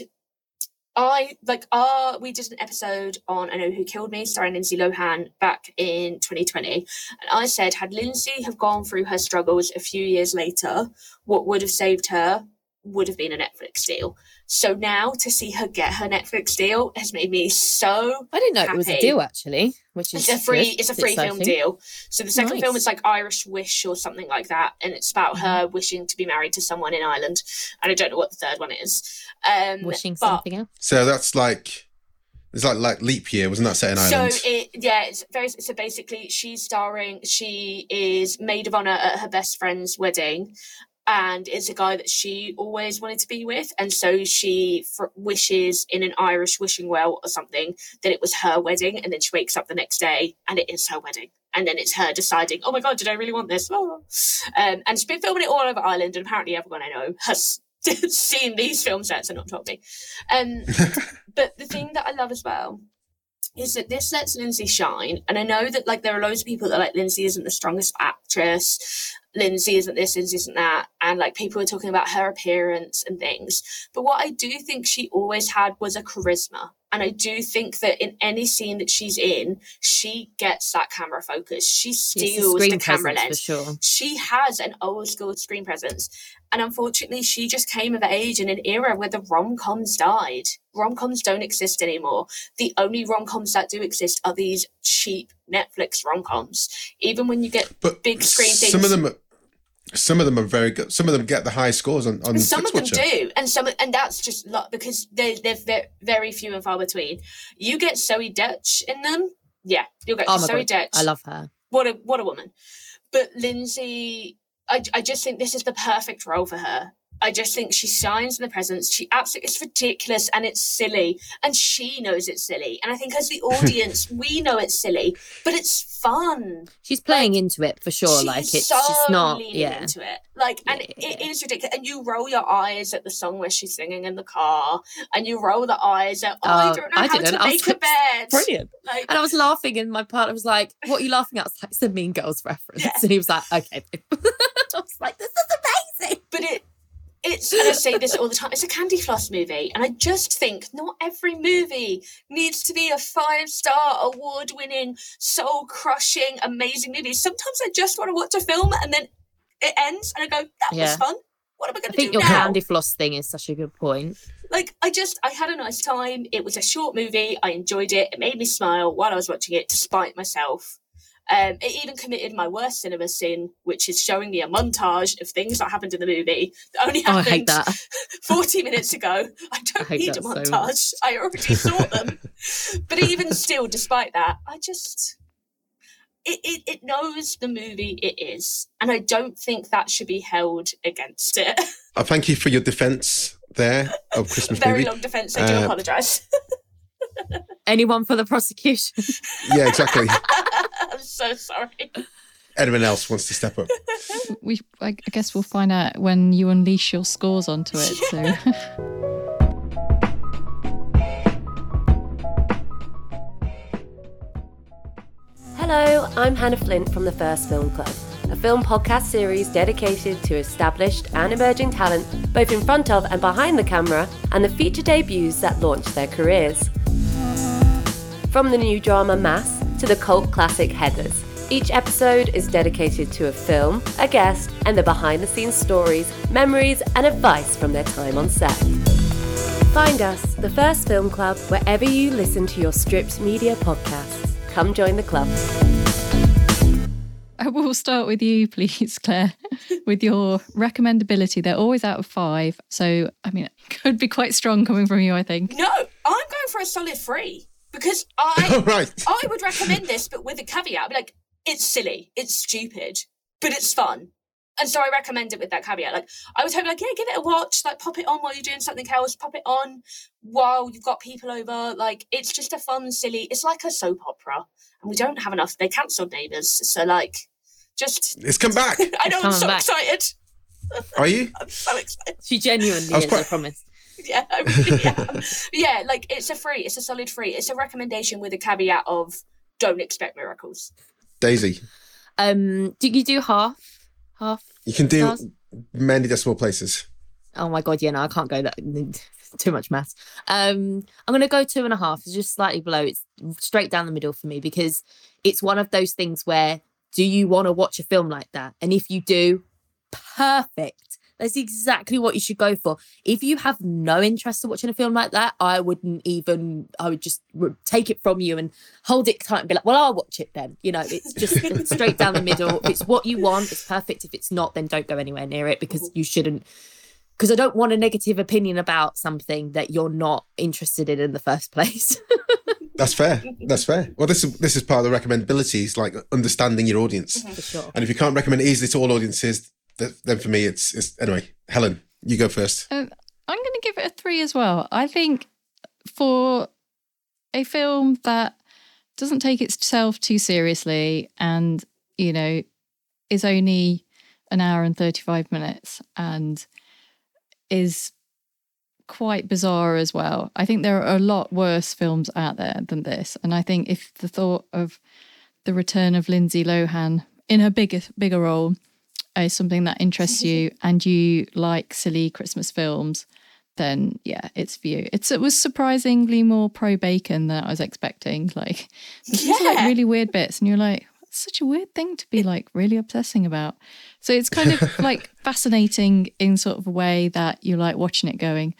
I like uh we did an episode on I Know Who Killed Me starring Lindsay Lohan back in 2020 and I said had Lindsay have gone through her struggles a few years later what would have saved her would have been a Netflix deal. So now to see her get her Netflix deal has made me so I didn't know it was a deal actually, which is it's a free good. it's a free film deal. So the second film is like irish wish or something like that and it's about her wishing to be married to someone in ireland and i don't know what the third one is. Um Wishing but- something else. So that's like it's like like leap year, wasn't that set in so Ireland? it yeah it's very so basically she's starring she is maid of honor at her best friend's wedding and it's a guy that she always wanted to be with and so she fr- wishes in an irish wishing well or something that it was her wedding and then she wakes up the next day and it is her wedding and then it's her deciding oh my god did i really want this Oh. um, and she's been filming it all over ireland and apparently everyone i know has seen these film sets and not told me um, but the thing that i love as well is that this lets Lindsay shine. And I know that like there are loads of people that are like Lindsay isn't the strongest actress, Lindsay isn't this, Lindsay isn't that, and like people were talking about her appearance and things. But what I do think she always had was a charisma. And I do think that in any scene that she's in, she gets that camera focus. She It's the steals the, camera lens sure. she has an old school screen presence. And unfortunately, she just came of age in an era where the rom coms died. Rom coms don't exist anymore. The only rom coms that do exist are these cheap Netflix rom coms. Even when you get but big screen things. some of them, are, some of them are very good. Some of them get the high scores on on some of them Flixwatcher. do, and some, and that's just luck because they're they're very few and far between. You get Zoey Deutch in them, yeah, you'll get Oh Zoe god, Dutch. I love her. what a what a woman but Lindsay, I, I just think this is the perfect role for her. I just think she shines in the presence. She absolutely, it's ridiculous and it's silly. And she knows it's silly. And I think as the audience, we know it's silly, but it's fun. She's playing like, into it for sure. She's like it's so just not, leaning yeah. into it. Like, and Yeah. it is ridiculous. And you roll your eyes at the song where she's singing in the car, and you roll the eyes at, oh, I Oh, don't know I how didn't. to I was make a like, bed. Brilliant. Like, And I was laughing, and my partner was like, "What are you laughing at?" I was like, "It's a Mean Girls reference," Yeah. and he was like, "Okay." I was like, "This is amazing." but it it's and I say this all the time, it's a candy floss movie. And I just think not every movie needs to be a five star award winning, soul crushing, amazing movie. Sometimes I just want to watch a film and then it ends and I go, That was fun. What am I I gonna think do your now? candy floss thing is such a good point. Like I just I had a nice time. It was a short movie. I enjoyed it. It made me smile while I was watching it, despite myself. Um, it even committed my worst cinema sin, which is showing me a montage of things that happened in the movie that only Oh, I happened hate that. 40 minutes ago. I don't I need a that so montage. I already saw them. but even still, despite that, I just. It, it, it knows the movie it is. And I don't think that should be held against it. I thank you for your defence there of Christmas Very movie. long defense. I do Uh, apologise. Anyone for the prosecution? Yeah, exactly. I'm so sorry. Anyone else wants to step up? We, I I guess we'll find out when you unleash your scores onto it. So, Hello, I'm Hannah Flint from the First Film Club, a film podcast series dedicated to established and emerging talent, both in front of and behind the camera, and the feature debuts that launch their careers. From the new drama Mass to the cult classic Heathers, each episode is dedicated to a film, a guest, and the behind the scenes stories, memories, and advice from their time on set. Find us, the First Film Club, wherever you listen to your stripped media podcasts. Come join the club. I will start with you, please, Claire, with your recommendability. They're always out of five. So, I mean, it could be quite strong coming from you, I think. No, I'm going for a solid three because I All right. I would recommend this, but with a caveat. I'd be like, it's silly, it's stupid, but it's fun. And so I recommend it with that caveat. Like I was hoping, like, yeah, give it a watch. Like, pop it on while you're doing something else. Pop it on while you've got people over. Like, it's just a fun, silly. It's like a soap opera, and we don't have enough. They cancelled Neighbours, so like, just. It's come back. I know I'm so back. excited. Are you? I'm so excited. She genuinely I was is, quite- I promise. Yeah, I really am. yeah, like it's a free. It's a solid free. It's a recommendation with a caveat of don't expect miracles. Daisy. Um, do you do half? Half? You can do stars? many decimal places. Oh my god, yeah, no, I can't go that too much maths. Um, I'm gonna go two and a half. It's just slightly below. It's straight down the middle for me because it's one of those things where do you want to watch a film like that? And if you do, perfect. That's exactly what you should go for. If you have no interest in watching a film like that, I wouldn't even. I would just take it from you and hold it tight and be like, "Well, I'll watch it then." You know, it's just straight down the middle. If it's what you want, it's perfect. If it's not, then don't go anywhere near it because you shouldn't because I don't want a negative opinion about something that you're not interested in in the first place. That's fair. That's fair. Well, this is this is part of the recommendabilities, like understanding your audience. For sure. And if you can't recommend easily to all audiences, th- then for me, it's, it's anyway. Helen, you go first. Um, I'm going to give it a three as well. I think for a film that doesn't take itself too seriously and, you know, is only an hour and 35 minutes and is quite bizarre as well. I think there are a lot worse films out there than this. And I think if the thought of the return of Lindsay Lohan in her bigger bigger role is something that interests you and you like silly Christmas films, then yeah, it's for you. It's it was surprisingly more pro bacon than I was expecting. Like there's just like Yeah. really weird bits, and you're like, such a weird thing to be like really obsessing about. So it's kind of like fascinating in sort of a way that you like watching it going,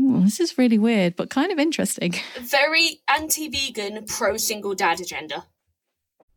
"Ooh, this is really weird, but kind of interesting. Very anti-vegan, pro-single dad agenda.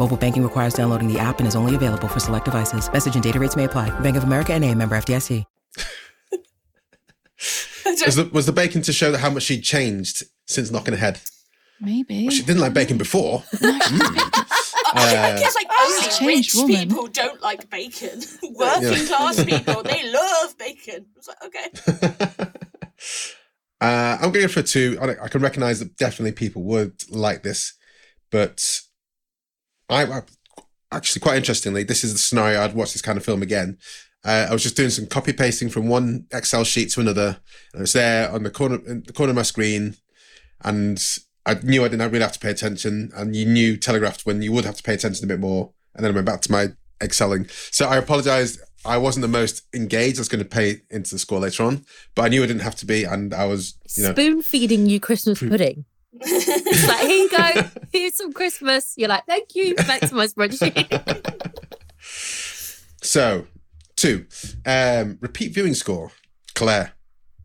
Mobile banking requires downloading the app and is only available for select devices. Message and data rates may apply. Bank of America and a member FDIC. Was the, was the bacon to show that how much she'd changed since knocking ahead? Maybe. She didn't like bacon before. I guess like only rich woman. people don't like bacon. Working class people, they love bacon. I was like, okay. Uh, I'm going for two. I, I can recognise that definitely people would like this, but I, I actually quite interestingly, this is the scenario I'd watch this kind of film again. Uh, I was just doing some copy pasting from one Excel sheet to another, and I was there on the corner in the corner of my screen, and I knew I didn't really have to pay attention, and you knew telegraphed when you would have to pay attention a bit more, and then I went back to my excelling. So I apologised. I wasn't the most engaged. I was going to pay into the score later on, but I knew I didn't have to be, and I was, you know, Spoon feeding you Christmas pudding. It's like, here you go. Here's some Christmas. You're like, thank you. Back to my spreadsheet. So, two, um, repeat viewing score, Claire.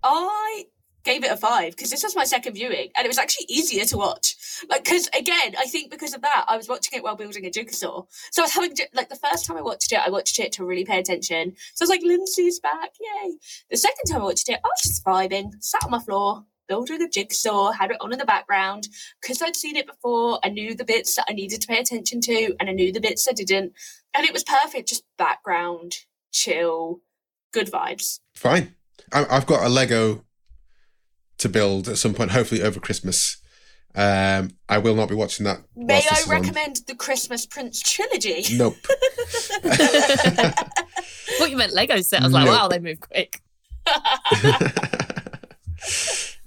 I gave it a five because this was my second viewing and it was actually easier to watch. Like, because again, I think because of that, I was watching it while building a jigsaw. So I was having, like, the first time I watched it, I watched it to really pay attention. So I was like, Lindsay's back, yay. The second time I watched it, I was just vibing, sat on my floor, building a jigsaw, had it on in the background. Because I'd seen it before, I knew the bits that I needed to pay attention to and I knew the bits I didn't. And it was perfect, just background, chill, good vibes. Fine. I, I've got a Lego to build at some point, hopefully over Christmas. Um, I will not be watching that. May I this on. recommend the Christmas Prince trilogy? Nope. what you meant Lego set? I was like, No. wow, they move quick.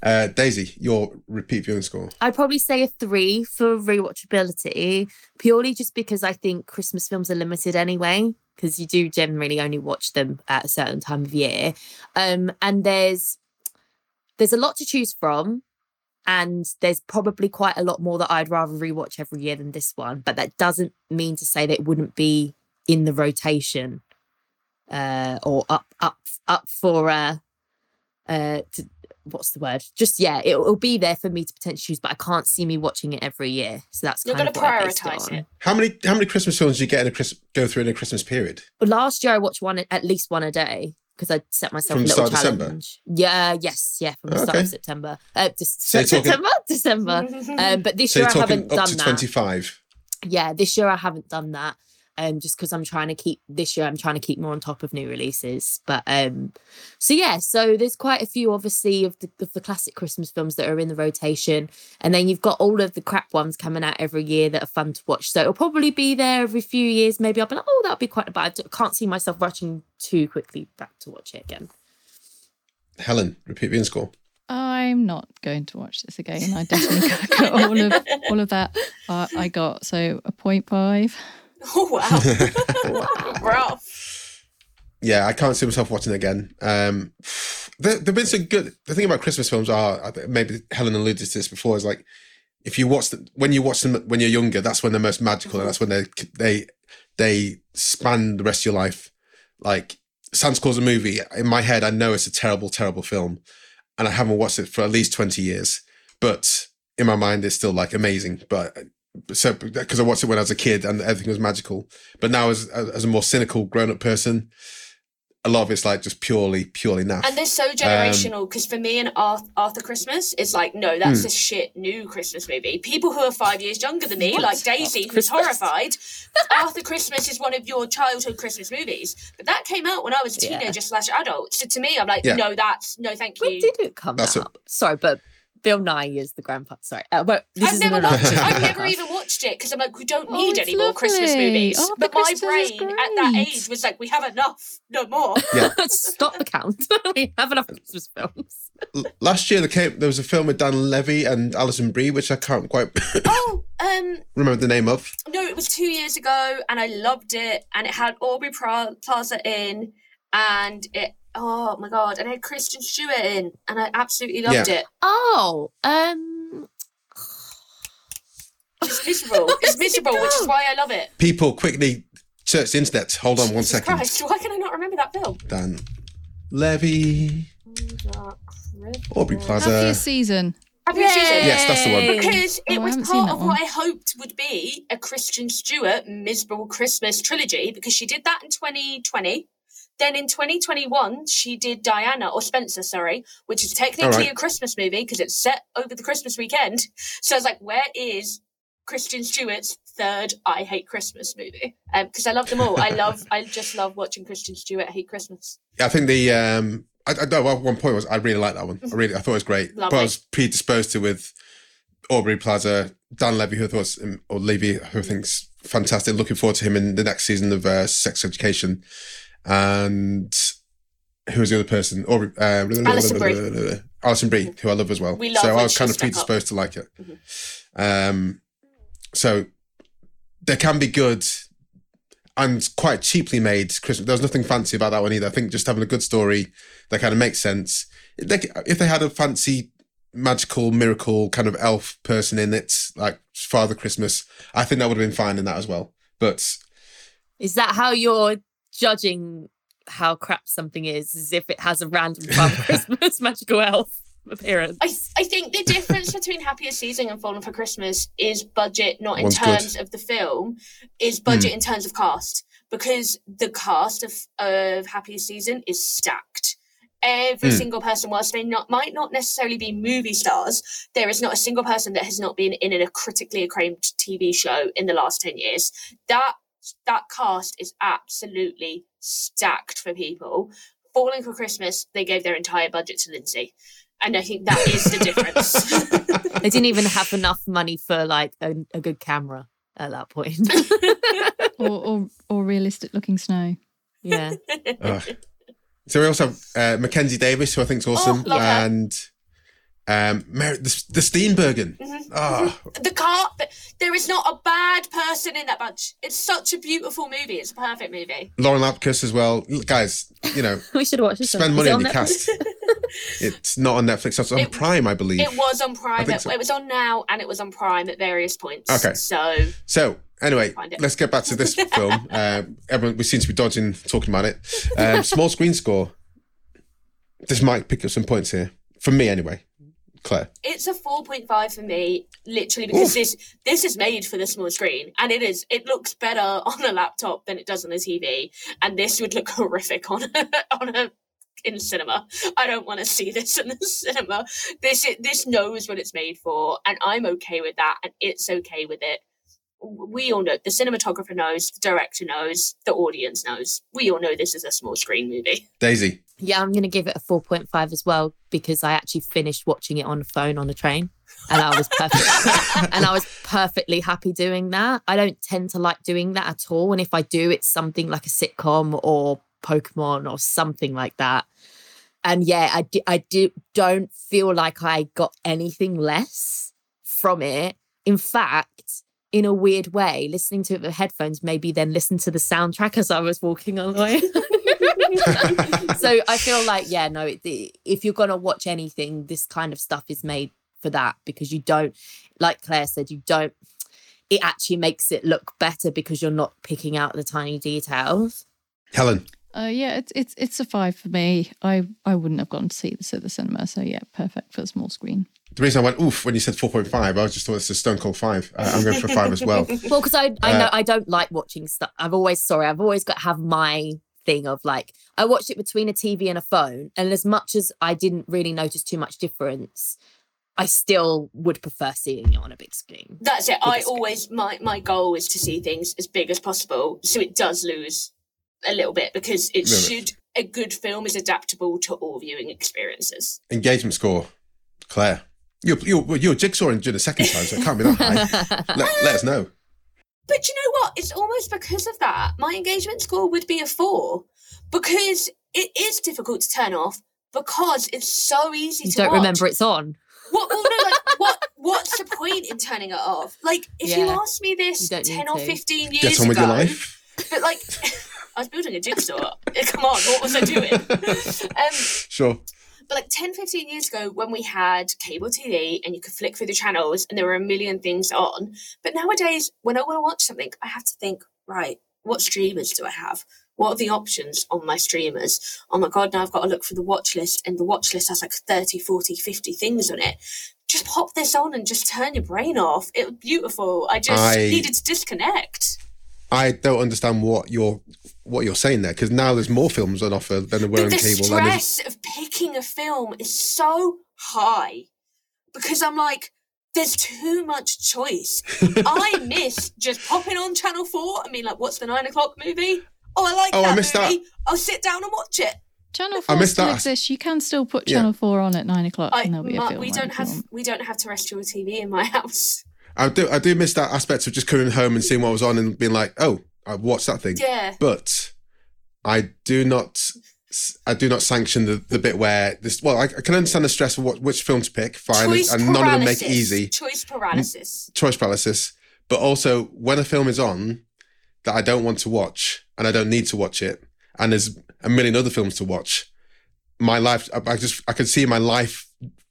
Uh, Daisy, your repeat viewing score. I'd probably say a three for rewatchability, purely just because I think Christmas films are limited anyway, because you do generally only watch them at a certain time of year. Um, and there's there's a lot to choose from, and there's probably quite a lot more that I'd rather rewatch every year than this one. But that doesn't mean to say that it wouldn't be in the rotation, uh, or up up up for uh, uh, to, what's the word? Just yeah, it will be there for me to potentially choose, but I can't see me watching it every year. So that's You're going to what I based prioritize on. it. How many how many Christmas films do you get in a Chris, go through in a Christmas period? But last year I watched one at least one a day because I set myself From a little start of December? challenge. Yeah, yes, yeah, from the start Okay. of September. Uh, just, So you're talking- September, December. Um, but this So year you're I haven't up done to that. twenty five. yeah, this year I haven't done that. Um, just because I'm trying to keep this year, I'm trying to keep more on top of new releases. But um, so yeah, so there's quite a few, obviously, of the of the classic Christmas films that are in the rotation, and then you've got all of the crap ones coming out every year that are fun to watch. So it'll probably be there every few years. Maybe I'll be like, oh, that'll be quite. But I can't see myself rushing too quickly back to watch it again. Helen, repeat viewing score. I'm not going to watch this again. I definitely got all of all of that. Uh, I got so a point five. Oh, wow. Rough. Yeah, I can't see myself watching it again. Um, there, there've been some good. The thing about Christmas films are maybe Helen alluded to this before. Is like if you watch them when you watch them when you're younger, that's when they're most magical, and that's when they they they span the rest of your life. Like Santa Claus a movie in my head, I know it's a terrible, terrible film, and I haven't watched it for at least twenty years. But in my mind, it's still like amazing. But so because I watched it when I was a kid and everything was magical. But now as as a more cynical grown up person, a lot of it's like just purely purely naff. And they're so um, generational because for me and Arth- Arthur Christmas, it's like, no, that's hmm. a shit new Christmas movie. People who are five years younger than me, What? like Daisy, Arthur who's Christmas? horrified, Arthur Christmas is one of your childhood Christmas movies. But that came out when I was a Yeah. teenager slash adult. So to me, I'm like, Yeah. no, that's no, thank you. When you. did it come That's a- Sorry, but Bill Nighy is the grandpa. Sorry, uh, but this I've never watched it. I've never even watched it because I'm like, we don't Oh, need it's any more Christmas movies. Oh, but the my Christmas brain at that age was like, we have enough, no more. yeah. Stop the count. we have enough Christmas films. Last year there came there was a film with Dan Levy and Alison Brie, which I can't quite oh, um, remember the name of. No, it was two years ago, and I loved it. And it had Aubrey Plaza in, and it. Oh my god! And it had Kristen Stewart in, and I absolutely loved Yeah. it. Oh, um, It's miserable. It's did it miserable, which is why I love it. People quickly search the internet. Hold on one Jesus second. Christ, why can I not remember that film? Dan Levy, Aubrey Plaza. Happiest season. Happy season. Yes, that's the one. Because it Oh, was part of one. what I hoped would be a Kristen Stewart miserable Christmas trilogy because she did that in 2020. Then in 2021, she did Diana or Spencer, sorry, which is technically Alright. a Christmas movie because it's set over the Christmas weekend. So I was like, where is Kristen Stewart's third I Hate Christmas movie? Because I love them all. I love, I just love watching Kristen Stewart hate Christmas. Yeah, I think the um, I, I know one point was I really liked that one. I really I thought it was great, but I was predisposed to with Aubrey Plaza, Dan Levy, who I thought was, um, or Levy, who I think's fantastic. Looking forward to him in the next season of uh, Sex Education, and who was the other person? Aubrey, uh, Alison Brie. Alison Brie, who I love as well. We love so I was kind of stuck up. predisposed to like it. Um, so there can be good and quite cheaply made Christmas. There was nothing fancy about that one either. I think just having a good story that kind of makes sense. They, if they had a fancy, magical, miracle kind of elf person in it, like Father Christmas, I think that would have been fine in that as well. But Is that how you're judging how crap something is? As if it has a random Father Christmas magical elf appearance? I, I think the difference between Happiest Season and Fallen for Christmas is budget, not in One's good. terms of the film, is budget in terms of cast. Because the cast of, of Happiest Season is stacked. Every Hmm. single person, whilst they not might not necessarily be movie stars, there is not a single person that has not been in a critically acclaimed TV show in the last 10 years. That that cast is absolutely stacked for people. Falling for Christmas, they gave their entire budget to Lindsay. And I think that is the difference. They didn't even have enough money for like a, a good camera at that point. Or, or, or realistic looking snow. yeah. so we also have uh, Mackenzie Davis, who I think is awesome, love her. and um, Mer- the, the Steenburgen. Ah, the car, there is not a bad person in that bunch. It's such a beautiful movie. It's a perfect movie. Lauren Lapkus as well. Guys, you know, We should watch this. spend money Is on your cast. it's not on Netflix. It's on It- Prime, I believe. It was on Prime. think It, so. it was on now, and it was on Prime at various points. Okay. So So anyway, let's get back to this film. Um, everyone, we seem to be dodging talking about it. Um, small screen score. This might pick up some points here for me, anyway. Claire, it's a four point five for me, literally because this this is made for the small screen, and it is. It looks better on a laptop than it does on a TV, and this would look horrific on a, on a in cinema. I don't want to see this in the cinema. This it, this knows what it's made for, and I'm okay with that, and it's okay with it. We all know the cinematographer knows, the director knows, the audience knows. We all know this is a small screen movie. Daisy. Yeah, I'm going to give it a 4.5 as well because I actually finished watching it on the phone on a train and I was perfect and I was perfectly happy doing that. I don't tend to like doing that at all and if I do it's something like a sitcom or Pokemon or something like that. And yeah, I do, I do don't feel like I got anything less from it. In fact, in a weird way, listening to it with headphones, maybe then listen to the soundtrack as I was walking on the way. so I feel like, yeah, no, it, the- if you're going to watch anything, this kind of stuff is made for that because you don't, like Claire said, you don't, it actually makes it look better because you're not picking out the tiny details. Helen. Uh, yeah, it's it's it's a five for me. I I wouldn't have gone to see this at the cinema, so yeah, perfect for a small screen. The reason I went oof when you said 4.5, I was just thought it's a stone cold five. Uh, I'm going for five as well. Well, because I, I know Uh, I don't like watching stuff. I've always, sorry, I've always got to have my thing of like, I watched it between a TV and a phone. And as much as I didn't really notice too much difference, I still would prefer seeing it on a big screen. That's it. I Biggest always my my goal is to see things as big as possible, so it does lose a little bit because it Little should. A good film is adaptable to all viewing experiences. Engagement score. Claire. You're, you're, you're jigsawing during the second time, so it can't be that high. let, let us know. But you know what? It's almost because of that. My engagement score would be a four because it is difficult to turn off because it's so easy You to don't watch. remember it's on. What? Well, no, like, what? What's the point in turning it off? Like, if you Yeah. asked me this ten or to. fifteen years Get on with ago, your life. but like, I was building a jigsaw. Come on, what was I doing? um, Sure. But like 10, 15 years ago, when we had cable TV and you could flick through the channels and there were a million things on. But nowadays, when I want to watch something, I have to think, right, what streamers do I have? what are the options on my streamers? Oh my God, now I've got to look for the watch list, and the watch list has like 30, 40, 50 things on it. Just pop this on and just turn your brain off. It was beautiful. I just I- needed to disconnect. I don't understand what you're what you're saying there because now there's more films on offer than there were But on the cable. The stress of picking a film is so high because I'm like, there's too much choice. I miss just popping on Channel 4 and being like, what's the nine o'clock movie? Oh, I like Oh, I that missed that. movie. I'll sit down and watch it. Channel I 4 missed still that. exists. You can still put Yeah. Channel 4 on at 9 o'clock I, and there'll be a film. we don't have we don't have terrestrial TV in my house. I do I do miss that aspect of just coming home and seeing what was on and being like, oh, I watched that thing. Yeah. But I do not I do not sanction the, the bit where this. Well, I, I can understand the stress of what which film to pick, fine, Choice and none of them make easy. Choice paralysis. choice paralysis, but also when a film is on that I don't want to watch and I don't need to watch it, and there's a million other films to watch, my life, I, I just, I could see my life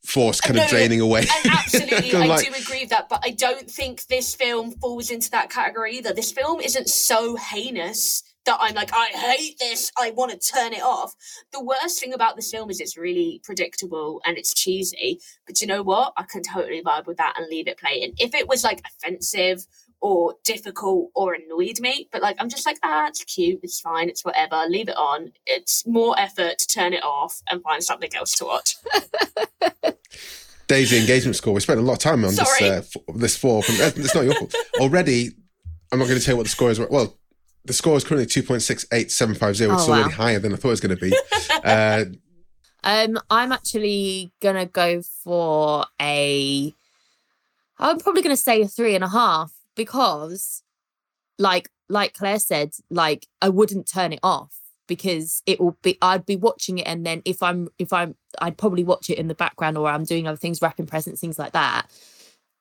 force kind No, of draining away. Absolutely, I like, do agree with that, but I don't think this film falls into that category either. This film isn't so heinous that I'm like, I hate this, I want to turn it off. The worst thing about this film is it's really predictable and it's cheesy, but you know what? I can totally vibe with that and leave it playing. If it was like offensive or difficult or annoyed me, but like I'm just like, ah, it's cute, it's fine, it's whatever, leave it on. It's more effort to turn it off and find something else to watch. Daisy engagement score. We spent a lot of time on this. Uh, f- this four. From, uh, it's not your fault. Already, I'm not going to tell you what the score is. Well, the score is currently two point six eight seven five zero. It's Oh, wow. already higher than I thought it was going to be. uh, Um, I'm actually gonna go for a. I'm probably gonna say a three and a half because, like, like Claire said, like I wouldn't turn it off because it will be. I'd be watching it, and then if I'm, if I'm, I'd probably watch it in the background or I'm doing other things, wrapping presents, things like that.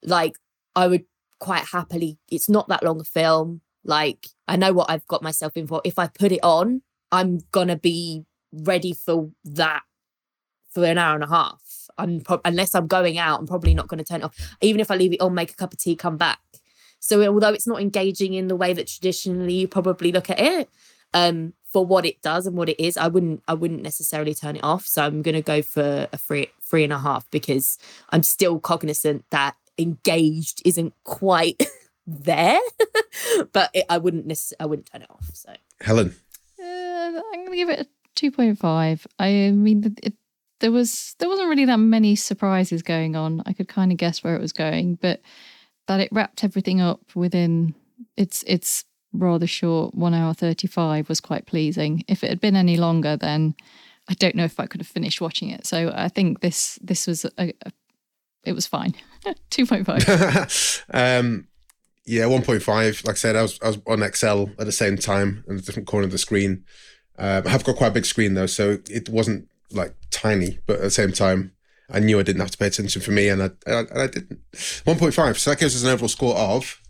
Like I would quite happily. It's not that long a film. Like I know what I've got myself in for. If I put it on, I'm gonna be ready for that for an hour and a half. I'm prob- unless I'm going out, I'm probably not going to turn it off. Even if I leave it on, make a cup of tea, come back. So although it's not engaging in the way that traditionally you probably look at it, um, for what it does and what it is, I wouldn't I wouldn't necessarily turn it off. So I'm going to go for a three three and a half because I'm still cognizant that engaged isn't quite there, but it, I wouldn't necessarily I wouldn't turn it off. So Helen, Uh, I'm going to give it a two point five. I mean, it, it, there was there wasn't really that many surprises going on. I could kind of guess where it was going, but that it wrapped everything up within its its rather short one hour thirty five was quite pleasing. If it had been any longer, then I don't know if I could have finished watching it. So I think this this was a, a it was fine. two point five. um, yeah, one point five. Like I said, I was I was on Excel at the same time in a different corner of the screen. Um, I have got quite a big screen though, so it wasn't like tiny, but at the same time, I knew I didn't have to pay attention for me, and I and I, and I didn't. One point five. So that gives us an overall score of.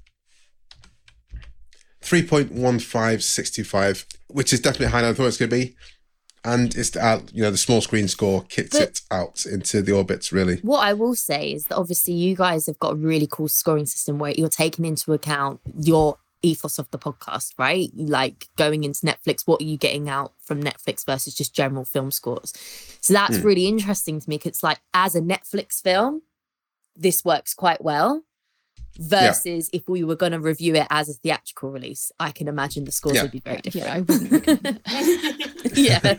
3.1565, which is definitely higher than I thought it was going to be. And it's out, you know, the small screen score kicks But- it out into the orbits, really. What I will say is that obviously you guys have got a really cool scoring system where you're taking into account your ethos of the podcast, right? Like going into Netflix, what are you getting out from Netflix versus just general film scores? So that's Hmm. really interesting to me because, like, as a Netflix film, this works quite well. Versus if we were going to review it as a theatrical release, I can imagine the scores Yeah. would be very Yeah, I different. yeah. I,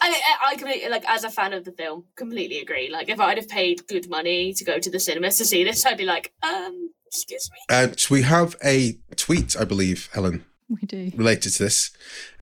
I, I completely like as a fan of the film, completely agree. Like if I'd have paid good money to go to the cinemas to see this, I'd be like, um, excuse me. Uh, so we have a tweet, I believe, Helen, we do. related to this.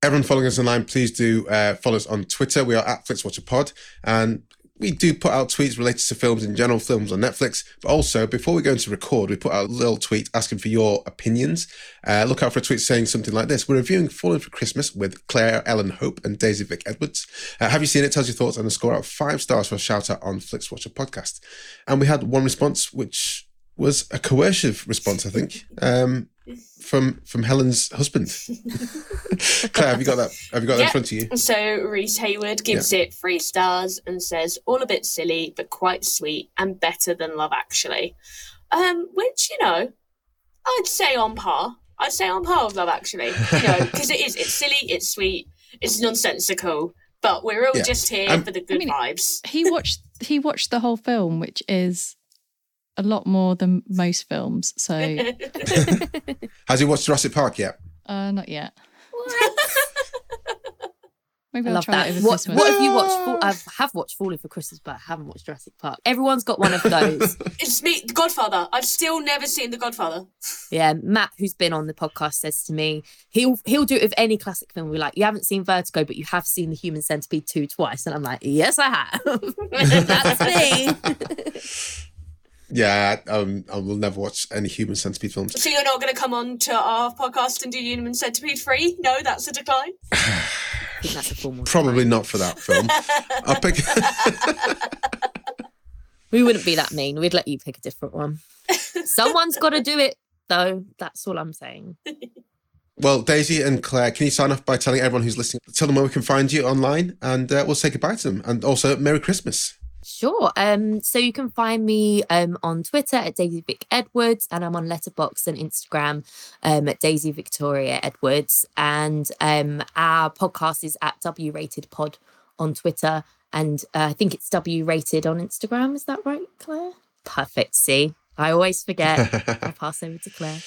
Everyone following us online, please do uh, follow us on Twitter. We are at FlixWatcherPod, and we do put out tweets related to films in general, films on Netflix. But also, before we go into record, we put out a little tweet asking for your opinions. Uh, look out for a tweet saying something like this: We're reviewing Falling for Christmas with Claire, Ellen Hope, and Daisy Vick Edwards. Uh, have you seen it? Tells your thoughts and a score out of five stars for a shout out on FlixWatcher podcast. And we had one response, which was a coercive response, I think. Um, from from Helen's husband. Claire, have you got that? Have you got that in front of you? So Reese Hayward gives it three stars and says, all a bit silly, but quite sweet and better than Love Actually. Um, which, you know, I'd say on par. I'd say on par with Love Actually. You know, because it is, it's silly, it's sweet, It's nonsensical, but we're all Yeah. just here Um, for the good mean, vibes. He watched he watched the whole film, which is a lot more than most films. So Has he watched Jurassic Park yet? uh, not yet. Maybe I I'll love try that. over What, Christmas. what have you watched? Fall- I have watched Falling for Christmas, but I haven't watched Jurassic Park. Everyone's got one of those. It's me, The Godfather. I've still never seen The Godfather. yeah, Matt, who's been on the podcast, says to me he'll he'll do it with any classic film. We're like, you haven't seen Vertigo, but you have seen The Human Centipede two twice, and I'm like, yes, I have. That's me. Yeah, um, I will never watch any Human Centipede films. So you're not going to come on to our podcast and do Human Centipede free? No, that's a decline. That's a formal. Probably not for that film. I'll pick. We wouldn't be that mean. We'd let you pick a different one. Someone's got to do it, though. That's all I'm saying. well, Daisy and Claire, can you sign off by telling everyone who's listening, tell them where we can find you online, and uh, we'll say goodbye to them, and also Merry Christmas. Sure. Um, so you can find me um on Twitter at Daisy Vic Edwards, and I'm on Letterboxd and Instagram um at Daisy Victoria Edwards. And um our podcast is at W Rated Pod on Twitter, and uh, I think it's W Rated on Instagram. Is that right, Claire? Perfect. See, I always forget. I pass over to Claire.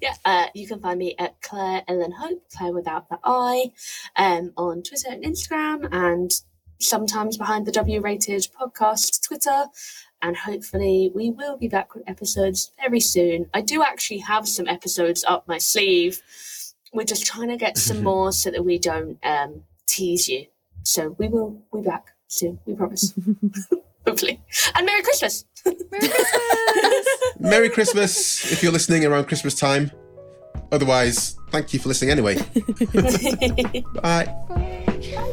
Yeah, uh, you can find me at Claire Ellen Hope, Claire without the I, um, on Twitter and Instagram, and sometimes behind the W Rated podcast Twitter. And hopefully, we will be back with episodes very soon. I do actually have some episodes up my sleeve. We're just trying to get some more so that we don't um, tease you. So we will be back soon. We promise. hopefully. And Merry Christmas. Merry Christmas Merry Christmas if you're listening around Christmas time. Otherwise, thank you for listening anyway. Bye.